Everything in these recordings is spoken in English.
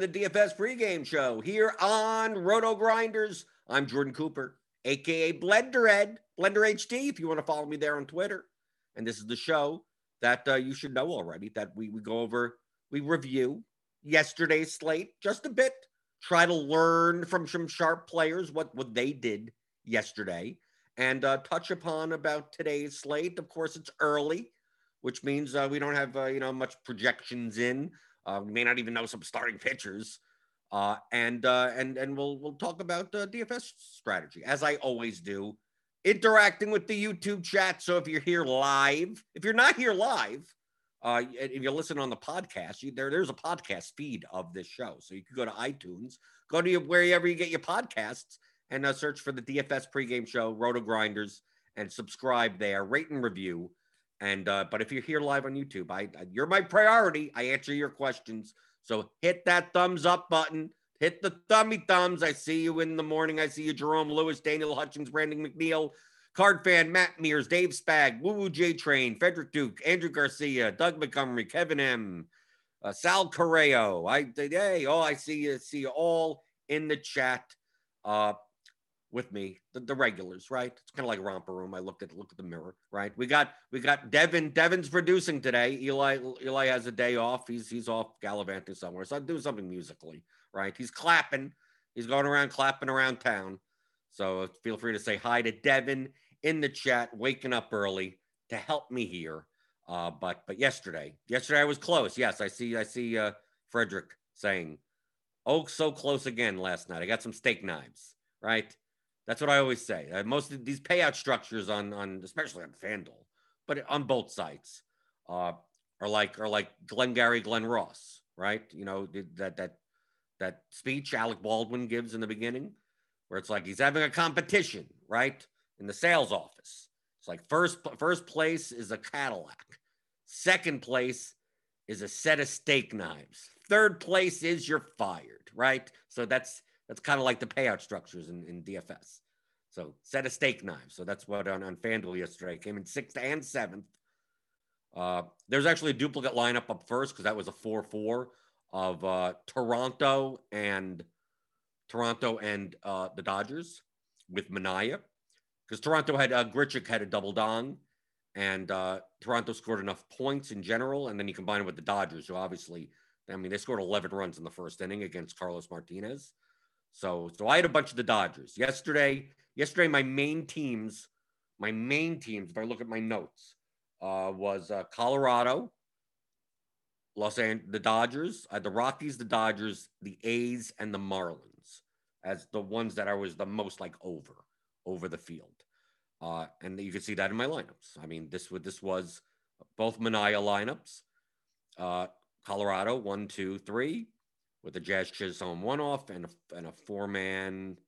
To DFS pregame show here on RotoGrinders. I'm Jordan Cooper, aka Blender Ed, Blender HD. If you want to follow me there on Twitter, and this is the show that uh, you should know already that we we go over, we review yesterday's slate just a bit, try to learn from some sharp players what what they did yesterday, and uh, touch upon about today's slate. Of course, it's early which means uh, we don't have uh, you know much projections in. Uh, we may not even know some starting pitchers, uh, and uh, and and we'll we'll talk about uh, DFS strategy as I always do, interacting with the YouTube chat. So if you're here live, if you're not here live, uh, if you listen on the podcast, you, there there's a podcast feed of this show, so you can go to iTunes, go to your, wherever you get your podcasts, and uh, search for the DFS pregame show, RotoGrinders, and subscribe there, rate and review. And uh, but if you're here live on YouTube, I, I you're my priority. I answer your questions. So hit that thumbs up button. Hit the thummy thumbs. I see you in the morning. I see you, Jerome Lewis, Daniel Hutchins, Brandon McNeil, Card Fan, Matt Mears, Dave Spag, Woo Woo J Train, Frederick Duke, Andrew Garcia, Doug Montgomery, Kevin M, uh, Sal Correo. I hey, oh, I see you, see you all in the chat. Uh, with me, the, the regulars, right? It's kind of like romper room. I looked at look at the mirror, right? We got we got Devin. Devin's producing today. Eli Eli has a day off. He's he's off gallivanting somewhere. So I'm doing something musically, right? He's clapping. He's going around clapping around town. So feel free to say hi to Devin in the chat, waking up early to help me here. Uh, but but yesterday, yesterday I was close. Yes, I see I see uh, Frederick saying, "Oh, so close again last night." I got some steak knives, right? That's what I always say. Uh, most of these payout structures on on especially on FanDuel, but on both sites, uh, are like are like Glengarry Glen Ross, right? You know that that that speech Alec Baldwin gives in the beginning, where it's like he's having a competition, right, in the sales office. It's like first first place is a Cadillac, second place is a set of steak knives, third place is you're fired, right? So that's that's kind of like the payout structures in, in DFS. So set a stake knife. So that's what on, on FanDuel yesterday came in sixth and seventh. Uh, there's actually a duplicate lineup up first because that was a 4 4 of uh, Toronto and Toronto and uh, the Dodgers with Manaea. Because Toronto had uh, Grichuk had a double dong and uh, Toronto scored enough points in general. And then you combine it with the Dodgers, who obviously, I mean, they scored 11 runs in the first inning against Carlos Martinez. So so I had a bunch of the Dodgers. Yesterday, yesterday my main teams, my main teams, if I look at my notes, uh, was uh, Colorado, Los Angeles, the Dodgers, uh, the Rockies, the Dodgers, the A's, and the Marlins as the ones that I was the most like over over the field. Uh, and you can see that in my lineups. I mean, this would this was both Manaea lineups. Uh, Colorado one, two, three, with the Jazz Chisholm one off and a, and a four man,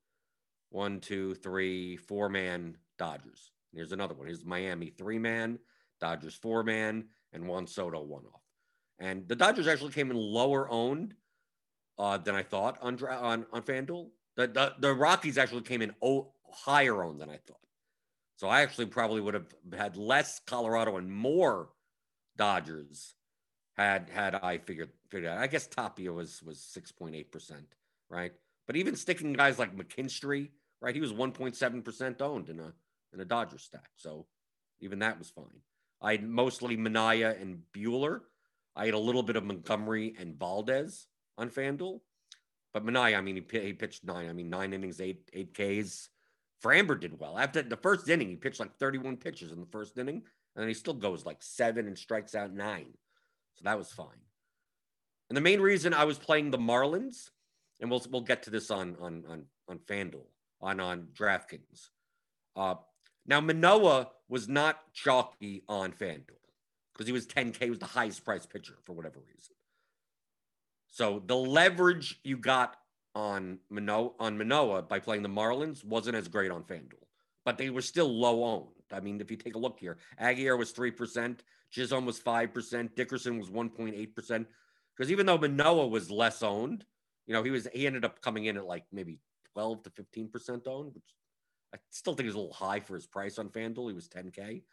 one, two, three, four man Dodgers. Here's another one. Here's Miami three man, Dodgers four man, and Juan Soto one off. And the Dodgers actually came in lower owned uh, than I thought on on on FanDuel. The, the the Rockies actually came in o- higher owned than I thought. So I actually probably would have had less Colorado and more Dodgers had had I figured figured out. I guess Tapia was was six point eight percent, right? But even sticking guys like McKinstry, right? He was one point seven percent owned in a in a Dodger stack, so even that was fine. I had mostly Manaea and Buehler. I had a little bit of Montgomery and Valdez on FanDuel, but Manaea, I mean, he, he pitched nine. I mean, nine innings, eight eight Ks. Framber did well. After the first inning, he pitched like 31 pitches in the first inning, and then he still goes like seven and strikes out nine. So that was fine. And the main reason I was playing the Marlins, and we'll we'll get to this on on on on FanDuel, on on DraftKings. Uh, now Manoah was not chalky on FanDuel because he was 10K, he was the highest priced pitcher for whatever reason. So the leverage you got on Manoah on Manoah by playing the Marlins wasn't as great on FanDuel, but they were still low owned. I mean, if you take a look here, Aguilar was three percent, Chisholm was 5%, Dickerson was 1.8%. Because even though Manoah was less owned, you know, he was he ended up coming in at like maybe 12 to 15% owned, which I still think is a little high for his price on FanDuel. He was 10K.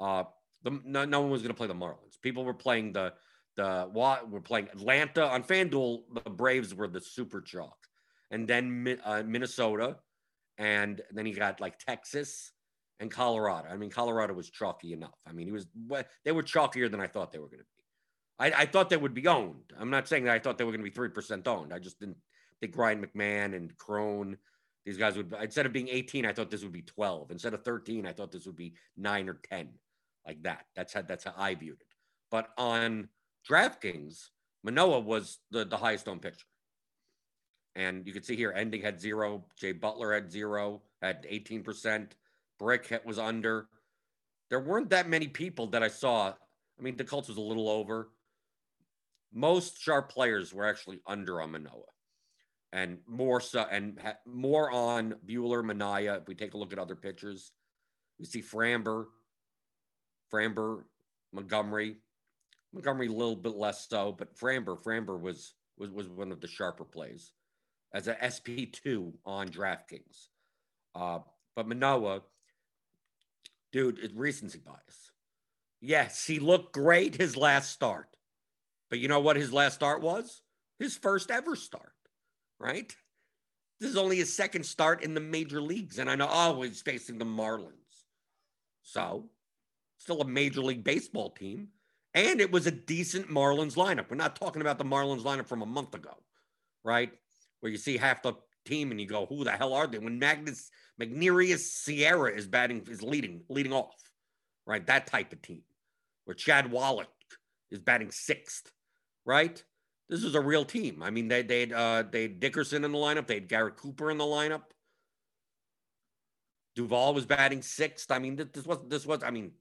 Uh, the, no, no one was going to play the Marlins. People were playing the the we're playing Atlanta on FanDuel. The Braves were the super chalk, and then uh, Minnesota, and then he got like Texas and Colorado. I mean, Colorado was chalky enough. I mean, he was they were chalkier than I thought they were going to be. I, I, thought they would be owned. I'm not saying that I thought they were going to be three percent owned. I just didn't think Ryan McMahon and Cron, these guys would instead of being 18, I thought this would be 12. Instead of 13, I thought this would be nine or 10, like that. That's how that's how I viewed it. But on DraftKings, Manoah was the, the highest owned pitcher. And you can see here, ending had zero. Jay Butler had zero, had 18%. Brick was under. There weren't that many people that I saw. I mean, the Colts was a little over. Most sharp players were actually under on Manoah, and more so, and more on Buehler, Manaea. If we take a look at other pitchers, we see Framber, Framber, Montgomery, Montgomery a little bit less so, but Framber, Framber was was was one of the sharper plays as a SP two on DraftKings. Uh, but Manoah, dude, it's recency bias. Yes, he looked great his last start. But you know what his last start was? His first ever start, right? This is only his second start in the major leagues. And I know, oh, he's facing the Marlins. So, still a major league baseball team. And it was a decent Marlins lineup. We're not talking about the Marlins lineup from a month ago, right? Where you see half the team and you go, who the hell are they? When Magnus Magneuris Sierra is batting, is leading, leading off, right? That type of team, where Chad Wallach is batting sixth, right? This is a real team. I mean, they they uh, they had Dickerson in the lineup, they had Garrett Cooper in the lineup. Duvall was batting sixth. I mean, this was this was. I mean,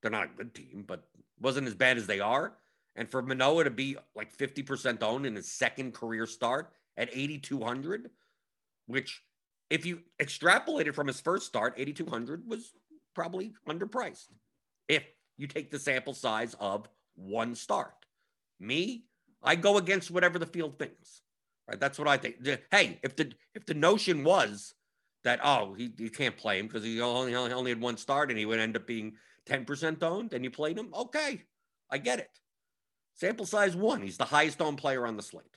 they're not a good team, but wasn't as bad as they are. And for Manoah to be like 50% owned in his second career start at 8,200, which if you extrapolated from his first start, 8,200 was probably underpriced. If you take the sample size of one start, me, I go against whatever the field thinks. Right? That's what I think. Hey, if the if the notion was that oh he you can't play him because he only only had one start and he would end up being 10% owned and you played him, okay, I get it. Sample size one, he's the highest owned player on the slate.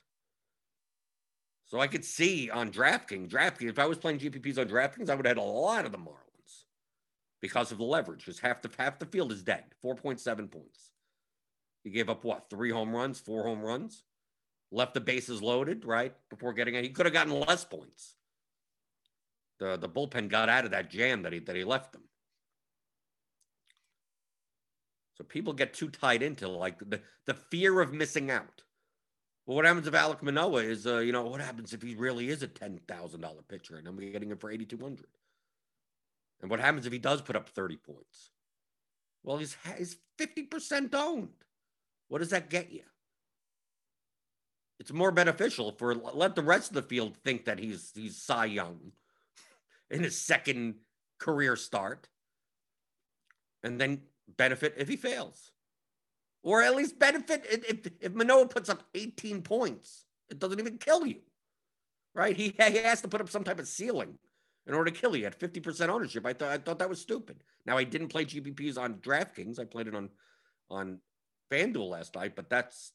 So I could see on DraftKings, DraftKings, if I was playing GPPs on DraftKings, I would have had a lot of the Marlins because of the leverage. Because half the half the field is dead, 4.7 points. He gave up what, three home runs, four home runs left the bases loaded, right? Before getting it. He could have gotten less points. The the bullpen got out of that jam that he that he left them. So people get too tied into like the, the fear of missing out. Well, what happens if Alek Manoah is, uh, you know, what happens if he really is a ten thousand dollar pitcher and I'm getting him for eighty two hundred? And what happens if he does put up thirty points? Well, he's he's fifty percent owned. What does that get you? It's more beneficial for let the rest of the field think that he's he's Cy Young in his second career start, and then benefit if he fails, or at least benefit if if Manoah puts up 18 points. It doesn't even kill you, right? He he has to put up some type of ceiling in order to kill you at 50% ownership. I thought I thought that was stupid. Now I didn't play GPPs on DraftKings. I played it on on FanDuel last night, but that's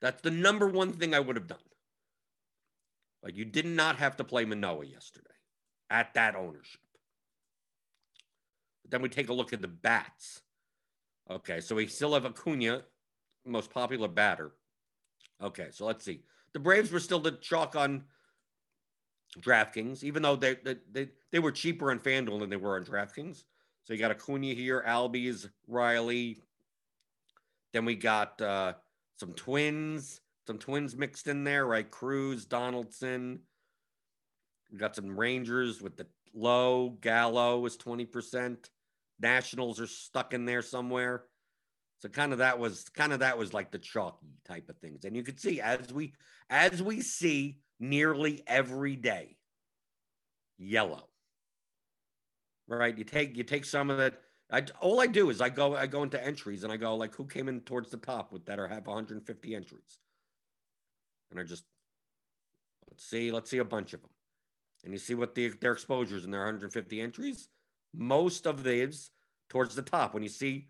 that's the number one thing I would have done. Like you did not have to play Manoah yesterday at that ownership. But then we take a look at the bats. Okay, so we still have Acuna, most popular batter. Okay, so let's see. The Braves were still the chalk on DraftKings, even though they, they they they were cheaper on FanDuel than they were on DraftKings. So you got Acuna here, Albies, Riley. Then we got uh, some twins, some twins mixed in there, right? Cruz, Donaldson. We got some Rangers with the low. Gallo is 20%. Nationals are stuck in there somewhere. So kind of that was kind of that was like the chalky type of things. And you could see as we as we see nearly every day, yellow. Right? You take you take some of that I all I do is I go I go into entries and I go like who came in towards the top with that or have 150 entries, and I just let's see let's see a bunch of them, and you see what the, their exposures in their 150 entries. Most of these towards the top. When you see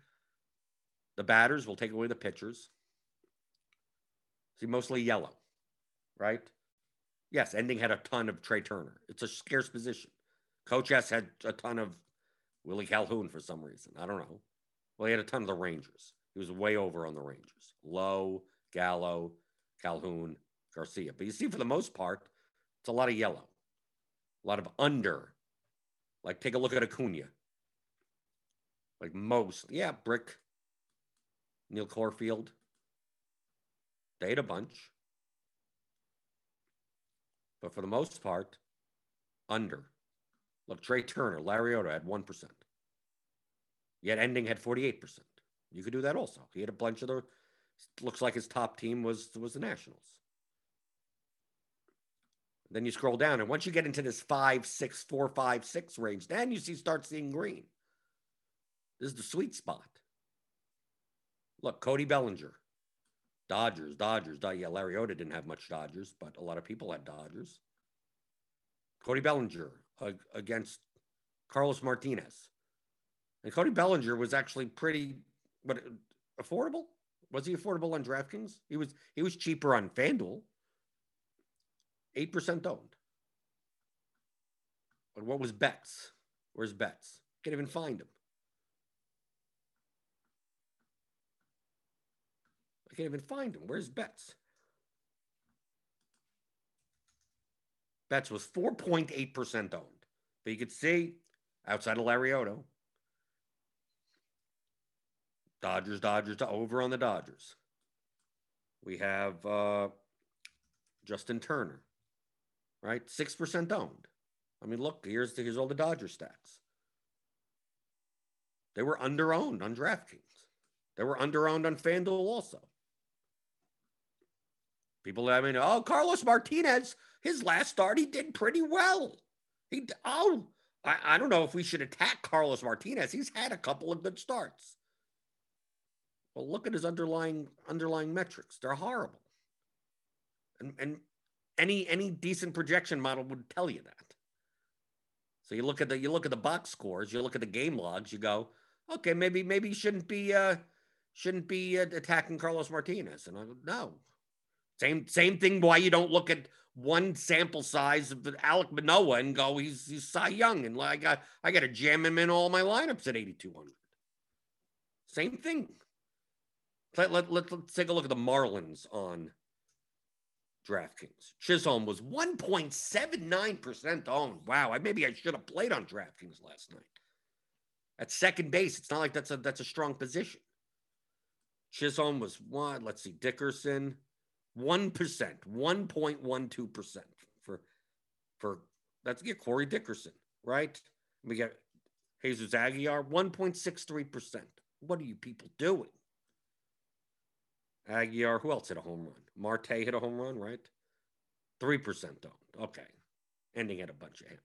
the batters, we'll take away the pitchers. See mostly yellow, right? Yes, ending had a ton of Trey Turner. It's a scarce position. Coach S had a ton of Willie Calhoun for some reason. I don't know. Well, he had a ton of the Rangers. He was way over on the Rangers. Lowe, Gallo, Calhoun, Garcia. But you see, for the most part, it's a lot of yellow, a lot of under. Like, take a look at Acuna. Like most, yeah, Brick, Neil Corfield. They had a bunch. But for the most part, under. Look, Trey Turner, Larry had 1%. Yet ending had 48%. You could do that also. He had a bunch of the looks like his top team was was the Nationals. Then you scroll down, and once you get into this five, six, four, five, six range, then you see start seeing green. This is the sweet spot. Look, Cody Bellinger, Dodgers, Dodgers. Yeah, Larry Oda didn't have much Dodgers, but a lot of people had Dodgers. Cody Bellinger against Carlos Martinez. And Cody Bellinger was actually pretty, but affordable. Was he affordable on DraftKings? He was. He was cheaper on FanDuel. Eight percent owned. But what was Betts? Where's Betts? Can't even find him. I can't even find him. Where's Betts? Betts was 4.8% owned. But you could see outside of Larioto, Dodgers, Dodgers to over on the Dodgers. We have uh, Justin Turner, right? 6% owned. I mean, look, here's, here's all the Dodger stats. They were under owned on DraftKings. They were under owned on FanDuel also. People, I mean, oh, Carlos Martinez, his last start, he did pretty well. He, oh, I, I don't know if we should attack Carlos Martinez. He's had a couple of good starts. Well, look at his underlying underlying metrics. They're horrible. And and any any decent projection model would tell you that. So you look at the you look at the box scores, you look at the game logs, you go, okay, maybe maybe you shouldn't be uh shouldn't be uh, attacking Carlos Martinez. And I go, no, same same thing. Why you don't look at one sample size of Alek Manoah and go, he's he's Cy Young, and I got I got to jam him in all my lineups at 8200. Same thing. Let, let, let, let's take a look at the Marlins on DraftKings. Chisholm was 1.79% owned. Wow, I maybe I should have played on DraftKings last night. At second base, it's not like that's a that's a strong position. Chisholm was what? Let's see, Dickerson, one percent, one point one two percent for for that's get Corey Dickerson, right? We get Jesus Aguilar, one point six three percent. What are you people doing? Aguilar, who else hit a home run? Marte hit a home run, right? 3% owned. Okay. Ending at a bunch of him,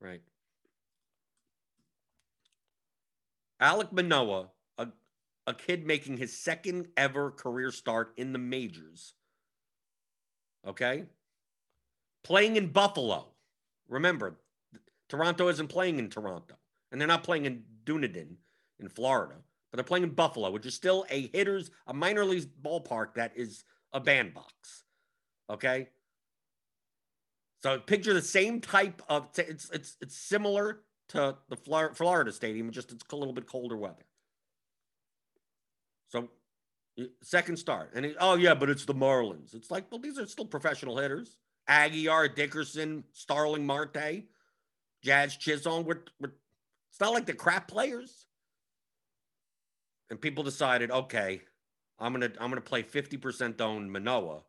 right? Alek Manoah, a, a kid making his second ever career start in the majors. Okay. Playing in Buffalo. Remember, Toronto isn't playing in Toronto, and they're not playing in Dunedin in Florida but they're playing in Buffalo, which is still a hitters, a minor league ballpark that is a bandbox. Okay. So picture the same type of it's it's it's similar to the Florida Stadium, just it's a little bit colder weather. So second start, and oh yeah, but it's the Marlins. It's like well, these are still professional hitters. Aguilar, Dickerson, Starling Marte, Jazz Chisholm. We're, we're, it's not like the crap players and people decided, okay, I'm gonna I'm gonna play 50% owned Manoah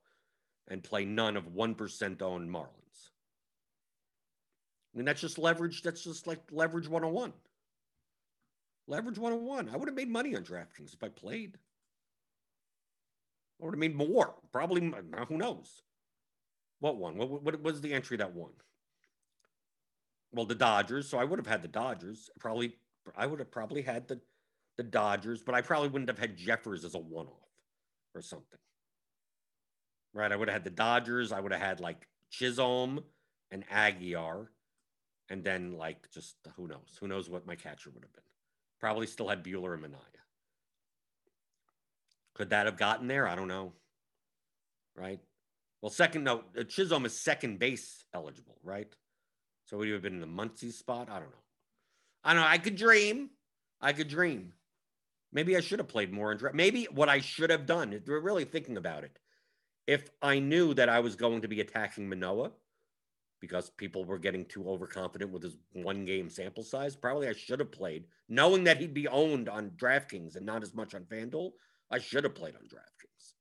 and play none of 1% owned Marlins. I mean, that's just leverage. That's just like leverage 101. Leverage 101. I would have made money on DraftKings if I played. I would have made more. Probably, uh, who knows? What one? What, what was the entry that won? Well, the Dodgers. So I would have had the Dodgers. Probably, I would have probably had the the Dodgers, but I probably wouldn't have had Jeffers as a one off or something. Right? I would have had the Dodgers. I would have had like Chisholm and Aguilar. And then like just who knows? Who knows what my catcher would have been? Probably still had Buehler and Manaea. Could that have gotten there? I don't know. Right? Well, second note, uh, Chisholm is second base eligible, right? So would he have been in the Muncy spot? I don't know. I don't know. I could dream. I could dream. Maybe I should have played more in draft. Maybe what I should have done, we're really thinking about it. If I knew that I was going to be attacking Manoah because people were getting too overconfident with his one game sample size, probably I should have played, knowing that he'd be owned on DraftKings and not as much on FanDuel. I should have played on DraftKings.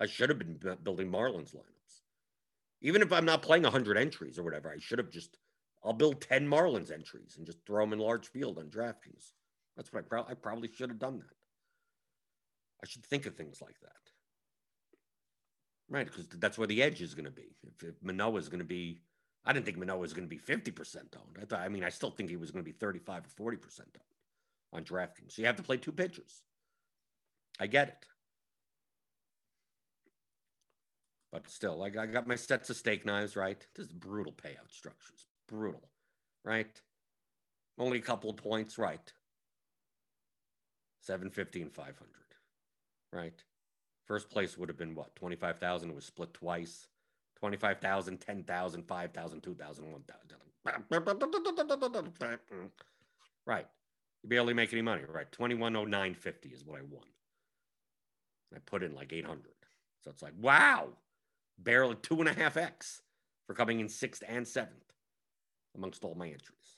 I should have been building Marlins lineups. Even if I'm not playing 100 entries or whatever, I should have just, I'll build 10 Marlins entries and just throw them in large field on DraftKings. That's what I, pro- I probably should have done that. I should think of things like that. Right, because that's where the edge is going to be. If, if Manoah is going to be, I didn't think Manoah was going to be 50% owned. I thought, I mean, I still think he was going to be 35 or 40% owned on DraftKings. So you have to play two pitchers. I get it. But still, like I got my sets of steak knives, right? This is brutal payout structures. Brutal, right? Only a couple of points, right? 750 500. Right. First place would have been what? 25,000. It was split twice. 25,000, 10,000, 5,000, 2,000, 1,000. Right. You barely make any money, right? 210950 is what I won. I put in like 800. So it's like, wow, barely two and a half X for coming in sixth and seventh amongst all my entries.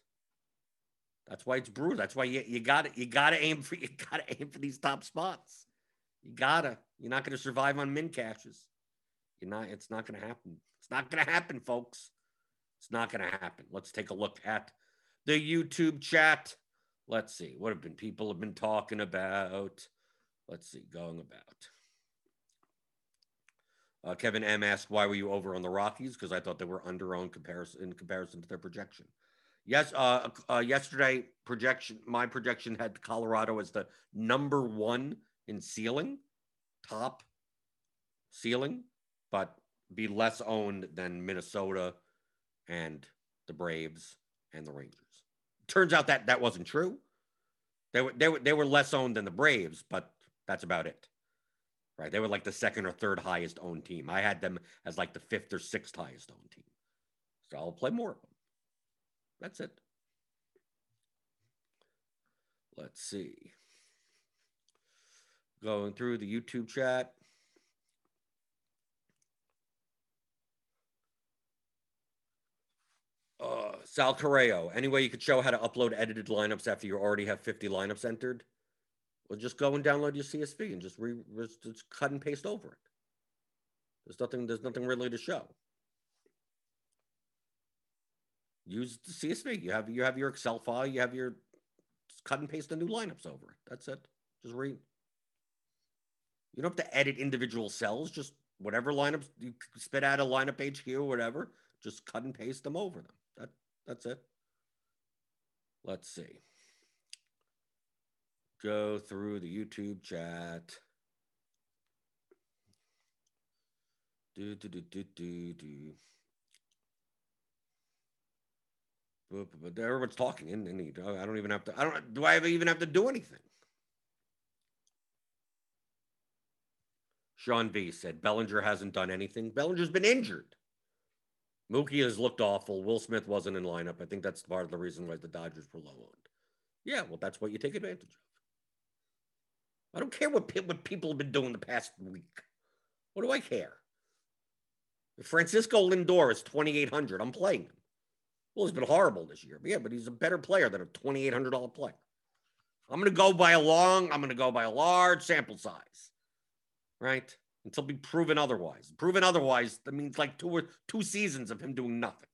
That's why it's brutal. That's why you, you got to you got to aim for you got to aim for these top spots. You gotta. You're not to survive on min cashes. You're not. It's not to happen. It's not to happen, folks. It's not to happen. Let's take a look at the YouTube chat. Let's see what have been people have been talking about. Let's see, going about. Uh, Kevin M asked, "Why were you over on the Rockies?" Because I thought they were under on comparison in comparison to their projection. Yes, uh, uh, yesterday projection, my projection had Colorado as the number one in ceiling, top ceiling, but be less owned than Minnesota and the Braves and the Rangers. Turns out that that wasn't true. They were they were they were less owned than the Braves, but that's about it. Right? They were like the second or third highest owned team. I had them as like the fifth or sixth highest owned team. So I'll play more of them. That's it. Let's see. Going through the YouTube chat. Uh, Sal Correo, any way you could show how to upload edited lineups after you already have 50 lineups entered? Well, just go and download your CSV and just, re, just cut and paste over it. There's nothing, there's nothing really to show. Use the CSV. You have you have your Excel file. You have your cut and paste the new lineups over. That's it. Just read. You don't have to edit individual cells. Just whatever lineups you spit out a lineup HQ or whatever. Just cut and paste them over them. That that's it. Let's see. Go through the YouTube chat. Do do do do do do. But, but, but everyone's talking, and, and I don't even have to. I don't. Do I even have to do anything? Sean V said Bellinger hasn't done anything. Bellinger's been injured. Mookie has looked awful. Will Smith wasn't in lineup. I think that's part of the reason why the Dodgers were low owned. Yeah, well, that's what you take advantage of. I don't care what, what people have been doing the past week. What do I care? If Francisco Lindor is 2,800, I'm playing him. Well, he's been horrible this year. But yeah, but he's a better player than a $2,800 player. I'm going to go by a long, I'm going to go by a large sample size, right? Until be proven otherwise. Proven otherwise, that means like two or two seasons of him doing nothing.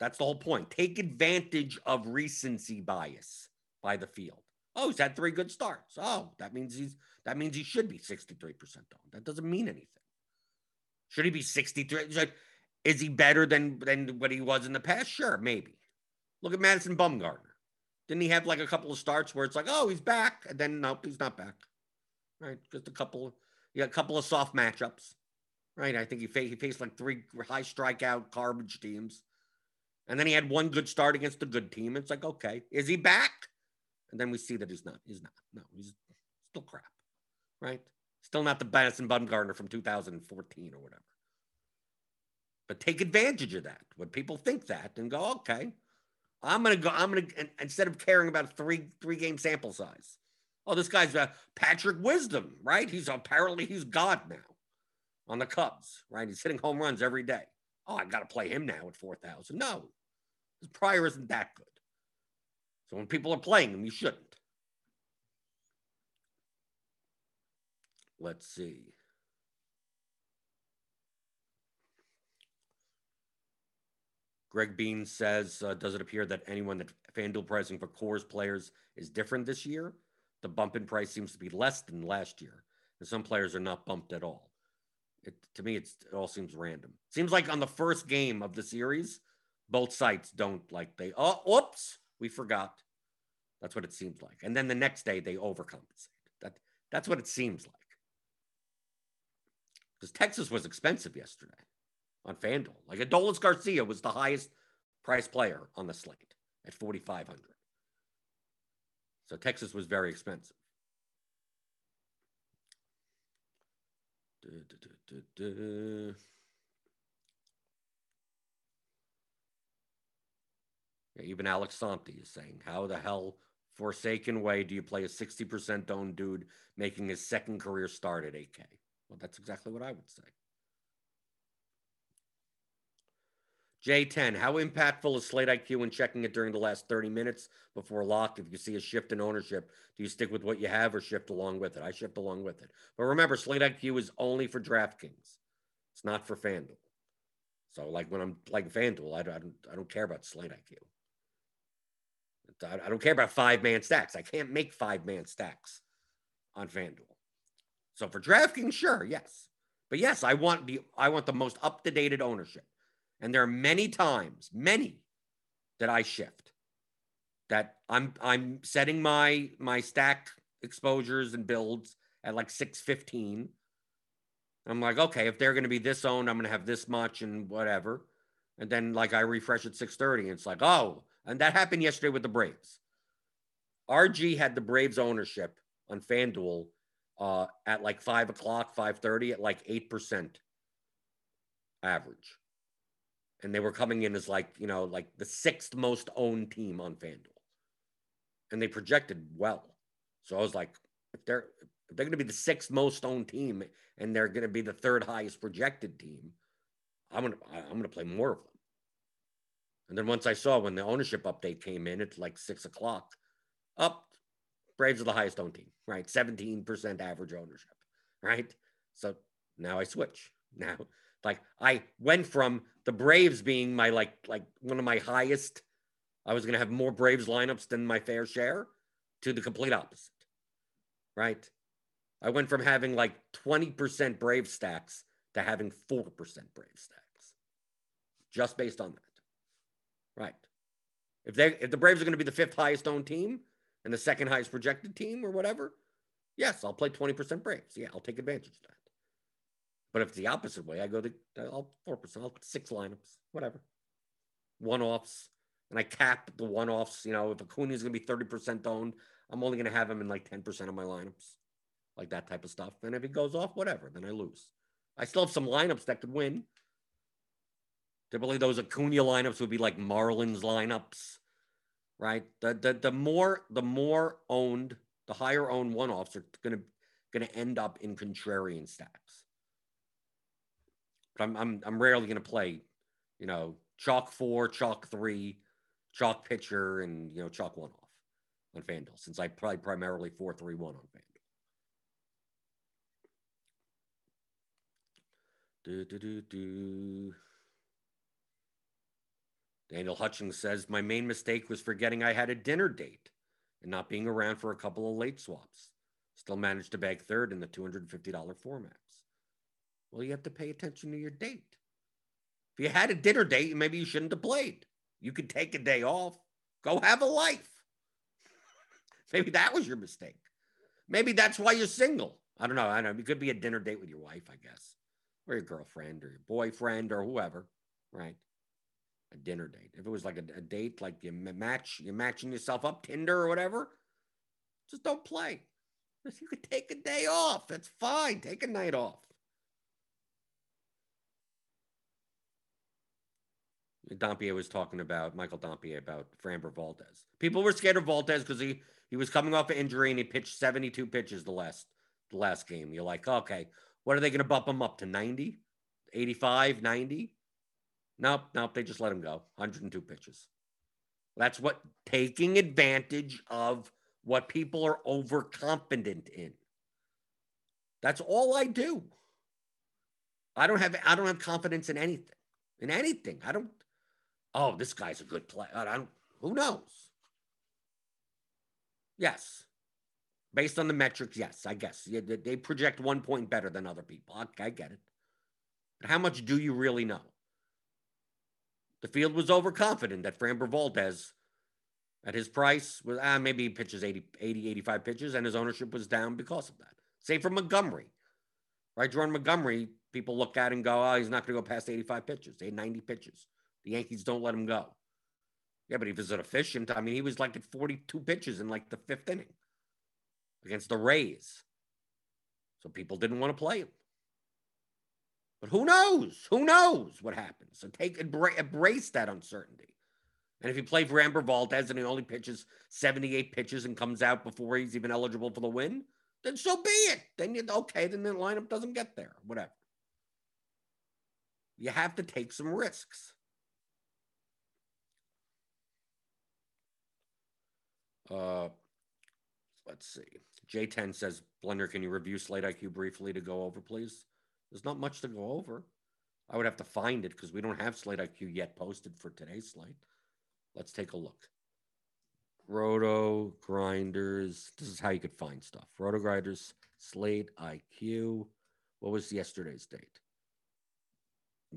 That's the whole point. Take advantage of recency bias by the field. Oh, he's had three good starts. Oh, that means he's that means he should be 63% owned. That doesn't mean anything. Should he be 63? Is he better than than what he was in the past? Sure, maybe. Look at Madison Bumgarner. Didn't he have like a couple of starts where it's like, oh, he's back, and then nope, he's not back. Right, just a couple. Yeah, a couple of soft matchups. Right, I think he, fa- he faced like three high strikeout garbage teams, and then he had one good start against a good team. It's like, okay, is he back? And then we see that he's not. He's not. No, he's still crap. Right, still not the Madison Bumgarner from 2014 or whatever. But take advantage of that when people think that and go, okay, I'm gonna go. I'm gonna instead of caring about a three three game sample size. Oh, this guy's a Patrick Wisdom, right? He's apparently he's God now on the Cubs, right? He's hitting home runs every day. Oh, I got to play him now at four thousand. No, his prior isn't that good. So when people are playing him, you shouldn't. Let's see. Greg Bean says, uh, does it appear that anyone that FanDuel pricing for Coors players is different this year? The bump in price seems to be less than last year, and some players are not bumped at all. It, to me, it all seems random. Seems like on the first game of the series, both sites don't like they. Oh, whoops, we forgot. That's what it seems like. And then the next day they overcompensate. That that's what it seems like. Because Texas was expensive yesterday on FanDuel. Like Adolis Garcia was the highest priced player on the slate at 4,500. So Texas was very expensive. Yeah, even Alex Santi is saying, how the hell forsaken way do you play a 60% owned dude making his second career start at 8K? Well, that's exactly what I would say. J10, how impactful is Slate IQ when checking it during the last 30 minutes before lock? If you see a shift in ownership, do you stick with what you have or shift along with it? I shift along with it. But remember, Slate IQ is only for DraftKings. It's not for FanDuel. So, like when I'm playing FanDuel, I don't, I don't care about Slate IQ. I don't care about five man stacks. I can't make five man stacks on FanDuel. So for DraftKings, sure, yes. But yes, I want the I want the most up to date ownership. And there are many times, many that I shift. That I'm I'm setting my my stack exposures and builds at like 615. I'm like, okay, if they're going to be this owned, I'm going to have this much and whatever. And then like I refresh at 630 and it's like, oh, and that happened yesterday with the Braves. RG had the Braves ownership on FanDuel uh, at like five o'clock, 530 at like 8% average and they were coming in as like you know like the sixth most owned team on FanDuel, and they projected well. So I was like, if they're if they're going to be the sixth most owned team and they're going to be the third highest projected team, I'm gonna I'm gonna play more of them. And then once I saw when the ownership update came in at like six o'clock, up Braves are the highest owned team, right? 17% average ownership, right? So now I switch. Now, like I went from the Braves being my like like one of my highest, I was gonna have more Braves lineups than my fair share to the complete opposite. Right. I went from having like 20% Brave stacks to having 4% Brave stacks. Just based on that. Right. If they if the Braves are going to be the fifth highest owned team and the second highest projected team or whatever, yes, I'll play 20% Braves. Yeah, I'll take advantage of that. But if it's the opposite way, I go to I'll four percent, I'll six lineups, whatever. One offs. And I cap the one offs. You know, if Acuna is gonna be 30% owned, I'm only gonna have him in like 10% of my lineups. Like that type of stuff. And if he goes off, whatever, then I lose. I still have some lineups that could win. Typically, those Acuna lineups would be like Marlins lineups, right? The the the more the more owned, the higher owned one offs are gonna gonna end up in contrarian stacks. But I'm I'm I'm rarely gonna play, you know, chalk four, chalk three, chalk pitcher, and you know, chalk one off on FanDuel since I play primarily four three one on FanDuel. Do do do do. Daniel Hutchings says, My main mistake was forgetting I had a dinner date and not being around for a couple of late swaps. Still managed to bag third in the $250 formats. Well, you have to pay attention to your date. If you had a dinner date, maybe you shouldn't have played. You could take a day off, go have a life. maybe that was your mistake. Maybe that's why you're single. I don't know. I don't know. It could be a dinner date with your wife, I guess, or your girlfriend or your boyfriend or whoever, right? a dinner date. If it was like a, a, date, like you match, you're matching yourself up Tinder or whatever, just don't play. You could take a day off. That's fine. Take a night off. Dompier was talking about Michael Dompier about Framber Valdez. People were scared of Valdez because he he was coming off an injury and he pitched 72 pitches the last the last game. You're like, okay, what are they going to bump him up to 90, 85, 90? Nope, nope. They just let him go. 102 pitches. That's what taking advantage of what people are overconfident in. That's all I do. I don't have I don't have confidence in anything. In anything. I don't oh, this guy's a good player. I don't who knows? Yes. Based on the metrics, yes, I guess. They project one point better than other people. I get it. But how much do you really know? The field was overconfident that Framber Valdez, at his price, was ah, maybe he pitches 80, 80, 85 pitches, and his ownership was down because of that. Same for Montgomery, right? Jordan Montgomery, people look at and go, oh, he's not going to go past 85 pitches, they 90 pitches. The Yankees don't let him go. Yeah, but he was an efficient. I mean, he was like at 42 pitches in like the fifth inning against the Rays. So people didn't want to play him. But who knows? Who knows what happens? So take embrace that uncertainty. And if you play Framber Valdez and he only pitches 78 pitches and comes out before he's even eligible for the win, then so be it. Then you okay, then the lineup doesn't get there. Whatever. You have to take some risks. Uh let's see. J10 says, Blender, can you review Slate IQ briefly to go over, please? There's not much to go over. I would have to find it because we don't have Slate IQ yet posted for today's slate. Let's take a look. RotoGrinders. This is how you could find stuff. RotoGrinders, Slate IQ. What was yesterday's date?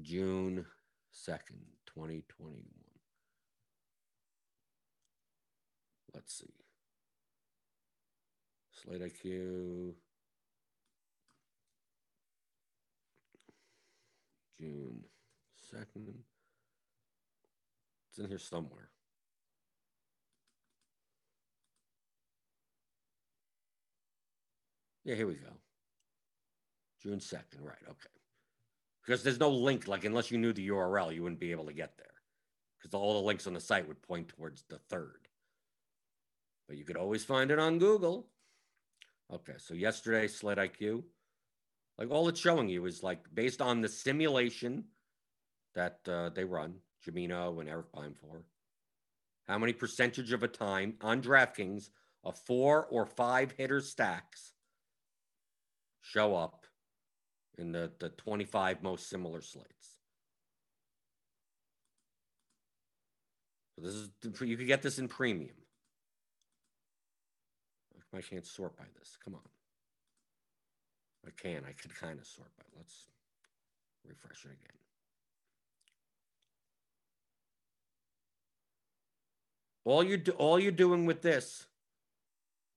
June 2nd, 2021. Let's see. Slate IQ. June 2nd. It's in here somewhere. Yeah, here we go. June 2nd, right. Okay. Because there's no link, like, unless you knew the URL, you wouldn't be able to get there. Because all the links on the site would point towards the third. But you could always find it on Google. Okay, so yesterday, Slate IQ. Like all it's showing you is like based on the simulation that uh, they run, Jamino and Eric Beimfohr. How many percentage of a time on DraftKings of four or five hitter stacks show up in the, the 25 most similar slates? So this is you could get this in premium. I can't sort by this. Come on. I can. I could kind of sort by. Let's refresh it again. All you do, all you're doing with this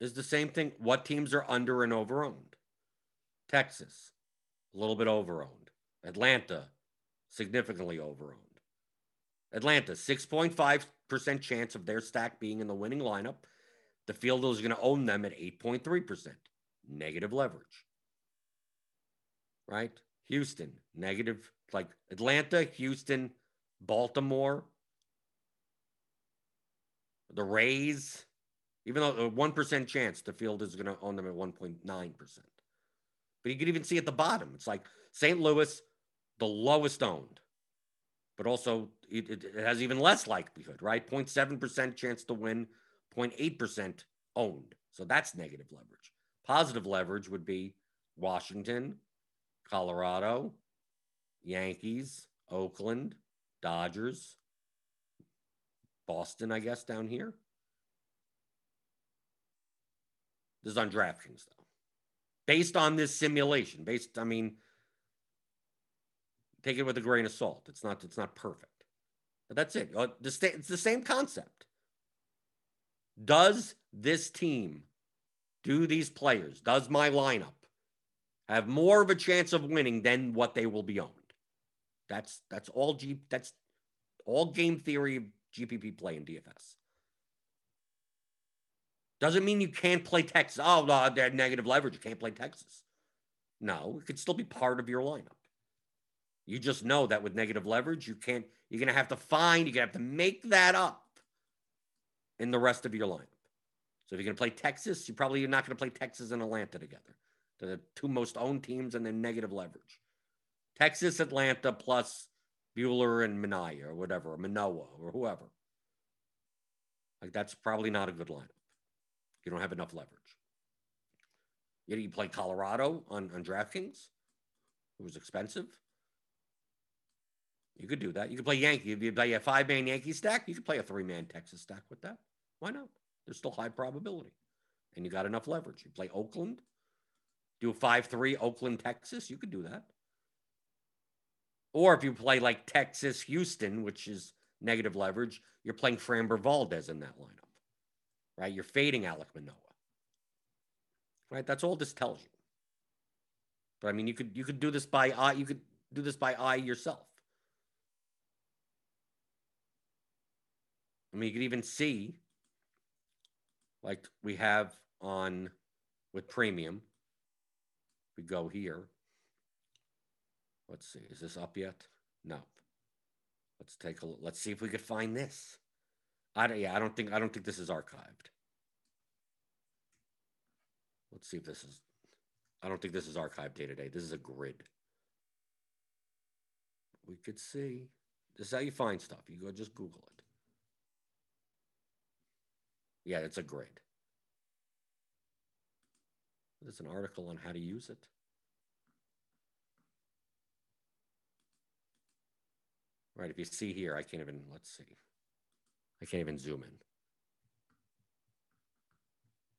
is the same thing. What teams are under and over owned? Texas, a little bit over owned. Atlanta, significantly over owned. Atlanta, 6.5% chance of their stack being in the winning lineup. The field is going to own them at 8.3%. Negative leverage. Right? Houston, negative. Like Atlanta, Houston, Baltimore, the Rays, even though uh, a 1% chance the field is going to own them at 1.9%. But you can even see at the bottom, it's like St. Louis, the lowest owned, but also it, it, has even less likelihood, right? 0.7% chance to win, 0.8% owned. So that's negative leverage. Positive leverage would be Washington, Colorado, Yankees, Oakland, Dodgers, Boston, I guess, down here. This is on DraftKings, though. Based on this simulation, based, I mean, take it with a grain of salt. It's not, it's not perfect. But that's it. Uh, it's the same concept. Does this team, do these players, does my lineup have more of a chance of winning than what they will be owned? That's that's all G that's all game theory of GPP play in DFS. Doesn't mean you can't play Texas. Oh, no, they're negative leverage. You can't play Texas. No, it could still be part of your lineup. You just know that with negative leverage, you can't, you're going to have to find, you're going to have to make that up in the rest of your lineup. So if you're going to play Texas, you probably are not going to play Texas and Atlanta together. They're the two most owned teams and then negative leverage. Texas, Atlanta plus Buehler and Manaea or whatever, or Manoah or whoever. Like that's probably not a good lineup. You don't have enough leverage. You, you play Colorado on, on DraftKings, it was expensive. You could do that. You could play Yankee. If you play a five man Yankee stack, you could play a three man Texas stack with that. Why not? There's still high probability. And you got enough leverage. You play Oakland, do a 5 3 Oakland, Texas, you could do that. Or if you play like Texas, Houston, which is negative leverage, you're playing Framber Valdez in that lineup, right? You're fading Alek Manoah, right? That's all this tells you. But I mean, you could you could do this by eye. You could do this by eye yourself. I mean, you could even see, like we have on with premium. We go here. Let's see. Is this up yet? No. Let's take a look. Let's see if we could find this. I don't, yeah, I don't think I don't think this is archived. Let's see if this is. I don't think this is archived day to day. This is a grid. We could see. This is how you find stuff. You go just Google it. Yeah, it's a grid. There's an article on how to use it. Right, if you see here, I can't even, let's see. I can't even zoom in.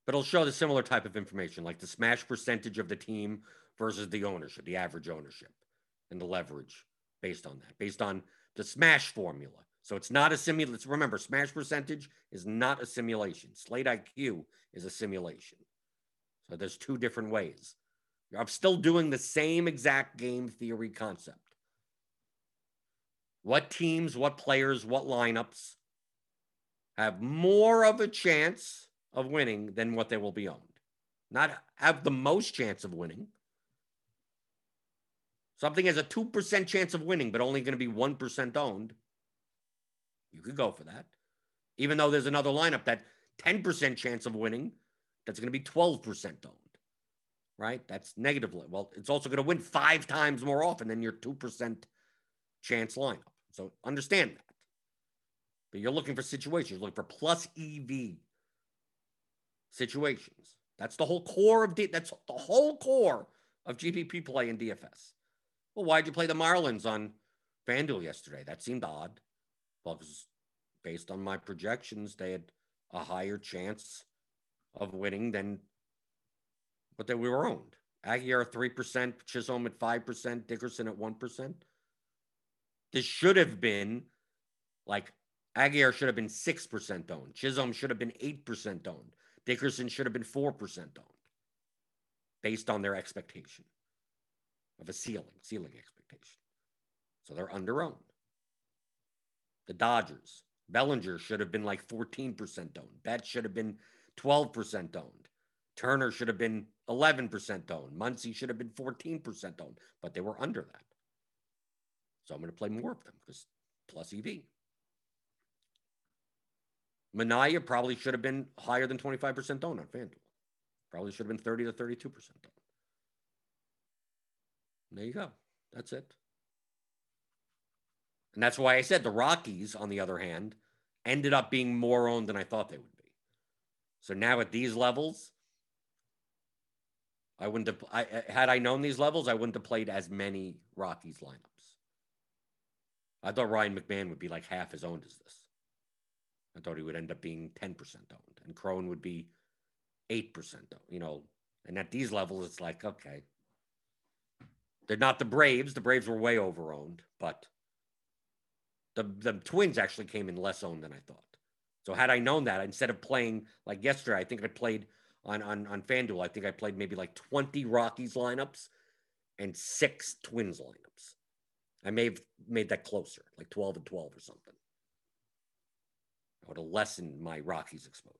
But it'll show the similar type of information, like the smash percentage of the team versus the ownership, the average ownership, and the leverage based on that, based on the smash formula. So it's not a simulation. Remember, smash percentage is not a simulation. Slate IQ is a simulation. So there's two different ways. I'm still doing the same exact game theory concept what teams, what players, what lineups have more of a chance of winning than what they will be owned. Not have the most chance of winning. Something has a 2% chance of winning, but only going to be 1% owned. You could go for that. Even though there's another lineup that 10% chance of winning, that's going to be 12% owned. Right? That's negatively. Well, it's also going to win five times more often than your 2% chance lineup. So understand that. But you're looking for situations, you're looking for plus EV situations. That's the whole core of D- that's the whole core of GPP play in DFS. Well, why'd you play the Marlins on FanDuel yesterday? That seemed odd. Because based on my projections, they had a higher chance of winning than what they were owned. Aguilar 3%, Chisholm at 5%, Dickerson at 1%. This should have been like Aguilar should have been 6% owned. Chisholm should have been 8% owned. Dickerson should have been 4% owned based on their expectation of a ceiling, ceiling expectation. So they're under owned. The Dodgers, Bellinger should have been like 14% owned. Betts should have been 12% owned. Turner should have been 11% owned. Muncy should have been 14% owned, but they were under that. So I'm going to play more of them because plus EV. Manaea probably should have been higher than 25% owned on FanDuel. Probably should have been 30 to 32% owned. There you go. That's it. And that's why I said the Rockies, on the other hand, ended up being more owned than I thought they would be. So now at these levels, I wouldn't have, I, had I known these levels, I wouldn't have played as many Rockies lineups. I thought Ryan McMahon would be like half as owned as this. I thought he would end up being 10% owned and Cron would be 8% owned, you know. And at these levels, it's like, okay. They're not the Braves. The Braves were way over owned, but the, the Twins actually came in less owned than I thought. So had I known that, instead of playing like yesterday, I think I played on, on, on FanDuel, I think I played maybe like 20 Rockies lineups and six Twins lineups. I may have made that closer, like 12 and 12 or something. I would have lessened my Rockies exposure.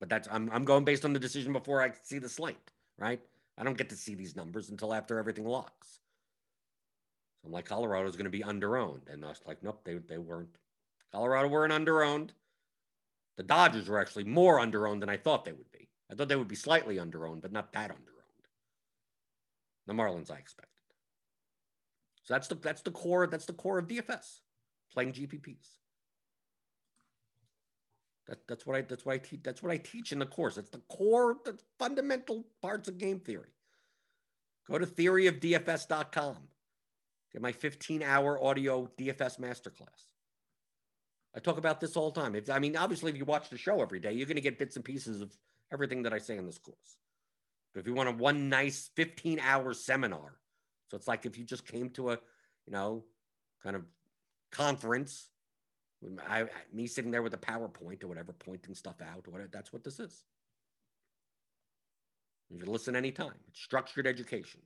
But that's I'm I'm going based on the decision before I see the slate, right? I don't get to see these numbers until after everything locks. I'm like, Colorado's going to be underowned. And I was like, nope, they, they weren't. Colorado weren't underowned. The Dodgers were actually more underowned than I thought they would be. I thought they would be slightly underowned, but not that underowned. The Marlins I expected. So that's the that's the core that's the core of DFS, playing GPPs. That, that's what I that's what I teach that's what I teach in the course. It's the core, the fundamental parts of game theory. Go to theoryofdfs.com. Get my 15-hour audio DFS masterclass. I talk about this all the time. If, I mean, obviously, if you watch the show every day, you're going to get bits and pieces of everything that I say in this course. But if you want a one nice 15-hour seminar, so it's like if you just came to a, you know, kind of conference I, me sitting there with a PowerPoint or whatever, pointing stuff out, or whatever. That's what this is. You can listen anytime. It's structured education.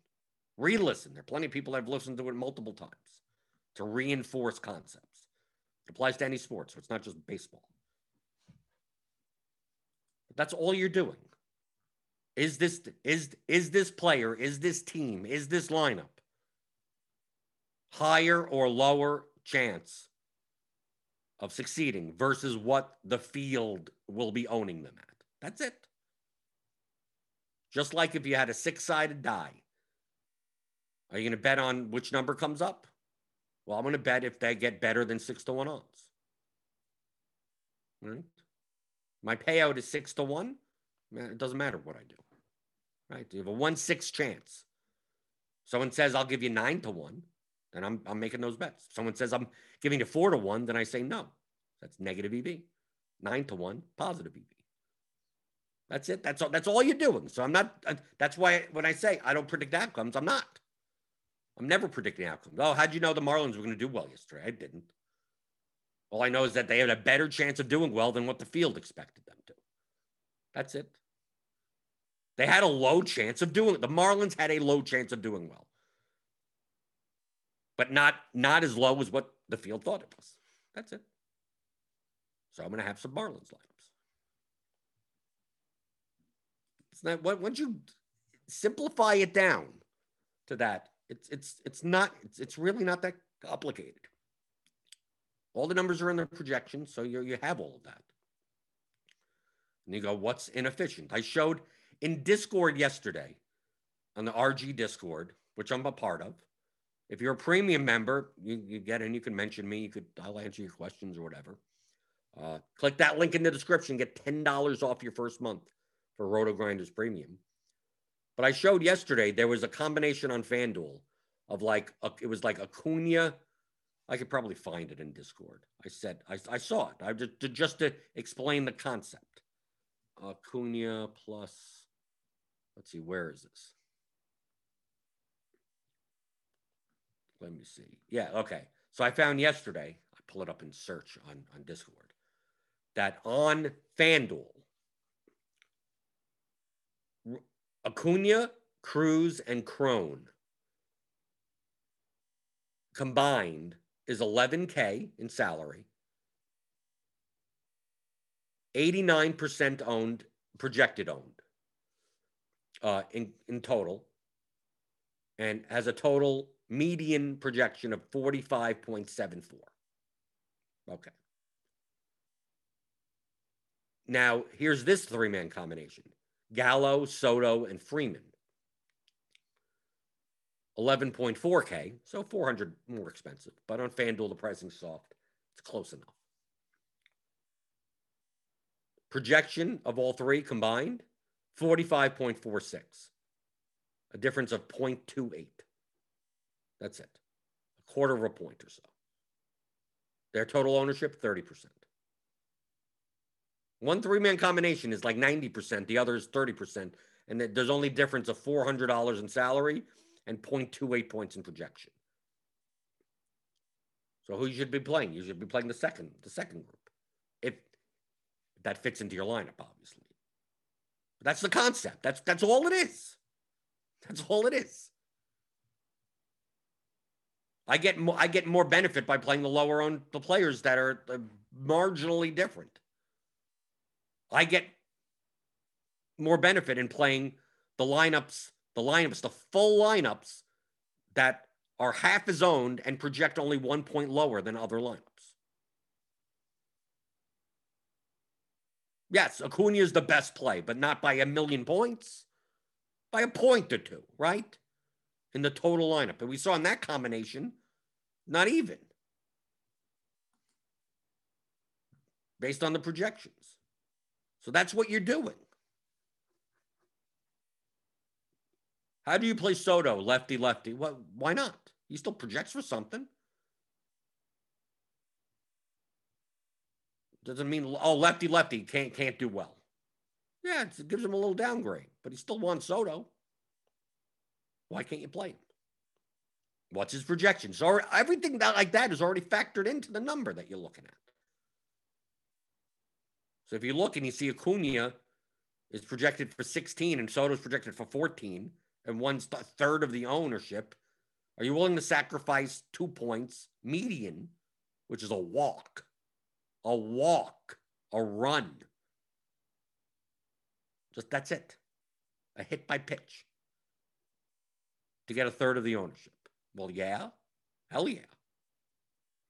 Re-listen. There are plenty of people that have listened to it multiple times to reinforce concepts. It applies to any sport, so it's not just baseball. But that's all you're doing. Is this is is this player, is this team, is this lineup higher or lower chance of succeeding versus what the field will be owning them at. That's it. Just like if you had a six sided die, are you going to bet on which number comes up? Well, I'm going to bet if they get better than six to one odds. Right? My payout is six to one. It doesn't matter what I do. Right? You have a one six chance. Someone says, I'll give you nine to one then I'm, I'm making those bets. Someone says I'm giving you four to one, then I say no. That's negative EV. Nine to one, positive EV. That's it. That's all. That's all you're doing. So I'm not. Uh, that's why when I say I don't predict outcomes, I'm not. I'm never predicting outcomes. Oh, how'd you know the Marlins were going to do well yesterday? I didn't. All I know is that they had a better chance of doing well than what the field expected them to. That's it. They had a low chance of doing it. The Marlins had a low chance of doing well but not not as low as what the field thought it was. That's it. So I'm going to have some Marlins lineups. It's not once you simplify it down to that, it's it's it's not it's it's really not that complicated. All the numbers are in the projection, so you you have all of that. And you go, what's inefficient? I showed in Discord yesterday on the RG Discord, which I'm a part of If you're a premium member, you, you get in, you can mention me. You could, I'll answer your questions or whatever. Uh, click that link in the description, get $10 off your first month for RotoGrinders Premium. But I showed yesterday there was a combination on FanDuel of like, a, it was like Acuna. I could probably find it in Discord. I said, I, I saw it. I just to, just to explain the concept. Acuna plus, let's see, where is this? Let me see. Yeah, okay. So I found yesterday, I pull it up in search on, on Discord, that on FanDuel, Acuna, Cruz, and Cron combined is 11K in salary, 89% owned, projected owned uh, in, in total, and has a total median projection of 45.74. Okay. Now, here's this three man combination Gallo, Soto, and Freeman. 11.4K, so 400 more expensive. But on FanDuel, the pricing's soft. It's close enough. Projection of all three combined 45.46, a difference of 0.28. That's it. A quarter of a point or so. Their total ownership, 30%. One three man combination is like 90%, the other is 30%. And there's only difference of $400 in salary and 0.28 points in projection. So who you should be playing? You should be playing the second, the second group. If that fits into your lineup, obviously. But that's the concept. That's that's all it is. That's all it is. I get more I get more benefit by playing the lower owned the players that are uh, marginally different. I get more benefit in playing the lineups, the lineups, the full lineups that are half as owned and project only one point lower than other lineups. Yes, Acuna is the best play, but not by a million points, by a point or two, right? In the total lineup. And we saw in that combination, not even based on the projections. So that's what you're doing. How do you play Soto, lefty, lefty? Well, why not? He still projects for something. Doesn't mean oh lefty lefty can't can't do well. Yeah, it gives him a little downgrade, but he still wants Soto. Why can't you play him? What's his projection? So everything that like that is already factored into the number that you're looking at. So if you look and you see Acuna is projected for 16 and Soto's projected for 14, and one's a third of the ownership, are you willing to sacrifice two points median, which is a walk, a walk, a run? Just that's it. A hit by pitch to get a third of the ownership. Well, yeah, hell yeah.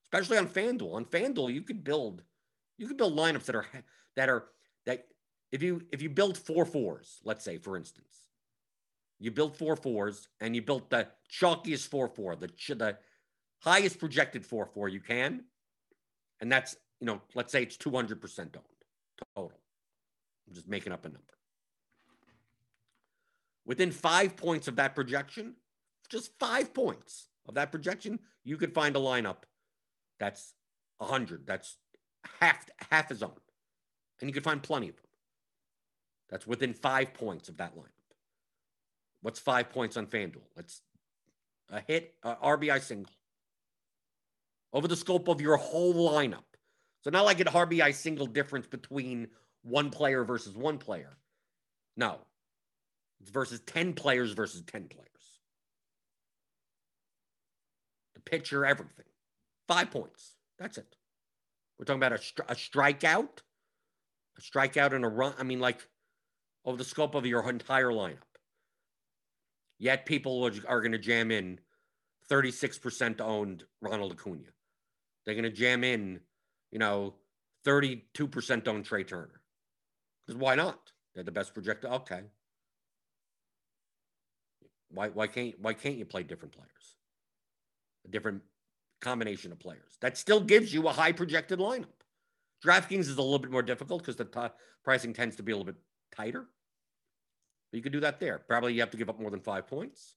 Especially on FanDuel. On FanDuel, you could build you could build lineups that are that are that if you if you build four fours, let's say for instance, you build four fours and you built the chalkiest four four, the the highest projected four four you can, and that's you know let's say it's two hundred percent owned total. I'm just making up a number. Within five points of that projection, just five points of that projection, you could find a lineup that's 100, that's half half as owned. And you could find plenty of them. That's within five points of that lineup. What's five points on FanDuel? It's a hit, a RBI single over the scope of your whole lineup. So not like an RBI single difference between one player versus one player. No, it's versus 10 players versus 10 players. The pitcher, everything. Five points. That's it. We're talking about a, a strikeout, a strikeout and a run. I mean, like over the scope of your entire lineup. Yet people are going to jam in 36% owned Ronald Acuna. They're going to jam in, you know, 32% owned Trea Turner. Because why not? They're the best projector. Okay. Why, why can't why can't you play different players? a different combination of players. That still gives you a high projected lineup. DraftKings is a little bit more difficult because the t- pricing tends to be a little bit tighter. But you could do that there. Probably you have to give up more than five points.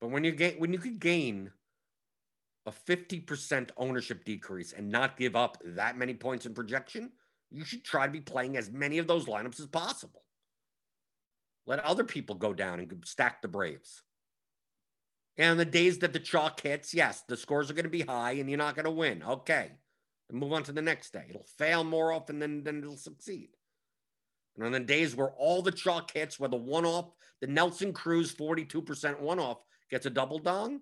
But when you gain, when you could gain a 50% ownership decrease and not give up that many points in projection, you should try to be playing as many of those lineups as possible. Let other people go down and stack the Braves. And the days that the chalk hits, yes, the scores are going to be high and you're not going to win. Okay. And move on to the next day. It'll fail more often than, than it'll succeed. And on the days where all the chalk hits, where the one off, the Nelson Cruz 42% one off gets a double dong,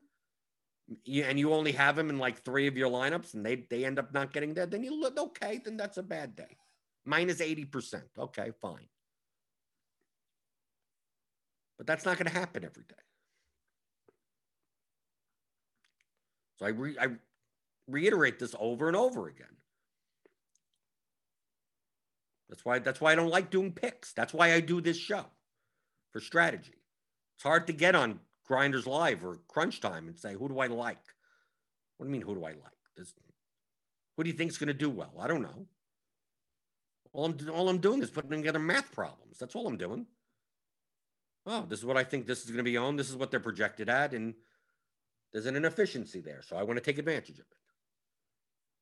and you only have him in like three of your lineups and they, they end up not getting there, then you look okay, then that's a bad day. Minus 80%. Okay, fine. But that's not going to happen every day. So I, re, I reiterate this over and over again. That's why that's why I don't like doing picks. That's why I do this show for strategy. It's hard to get on Grinders Live or Crunch Time and say, who do I like? What do you mean, who do I like? This, who do you think is going to do well? I don't know. All I'm, all I'm doing is putting together math problems. That's all I'm doing. Oh, this is what I think this is going to be on. This is what they're projected at. And there's an inefficiency there. So I want to take advantage of it.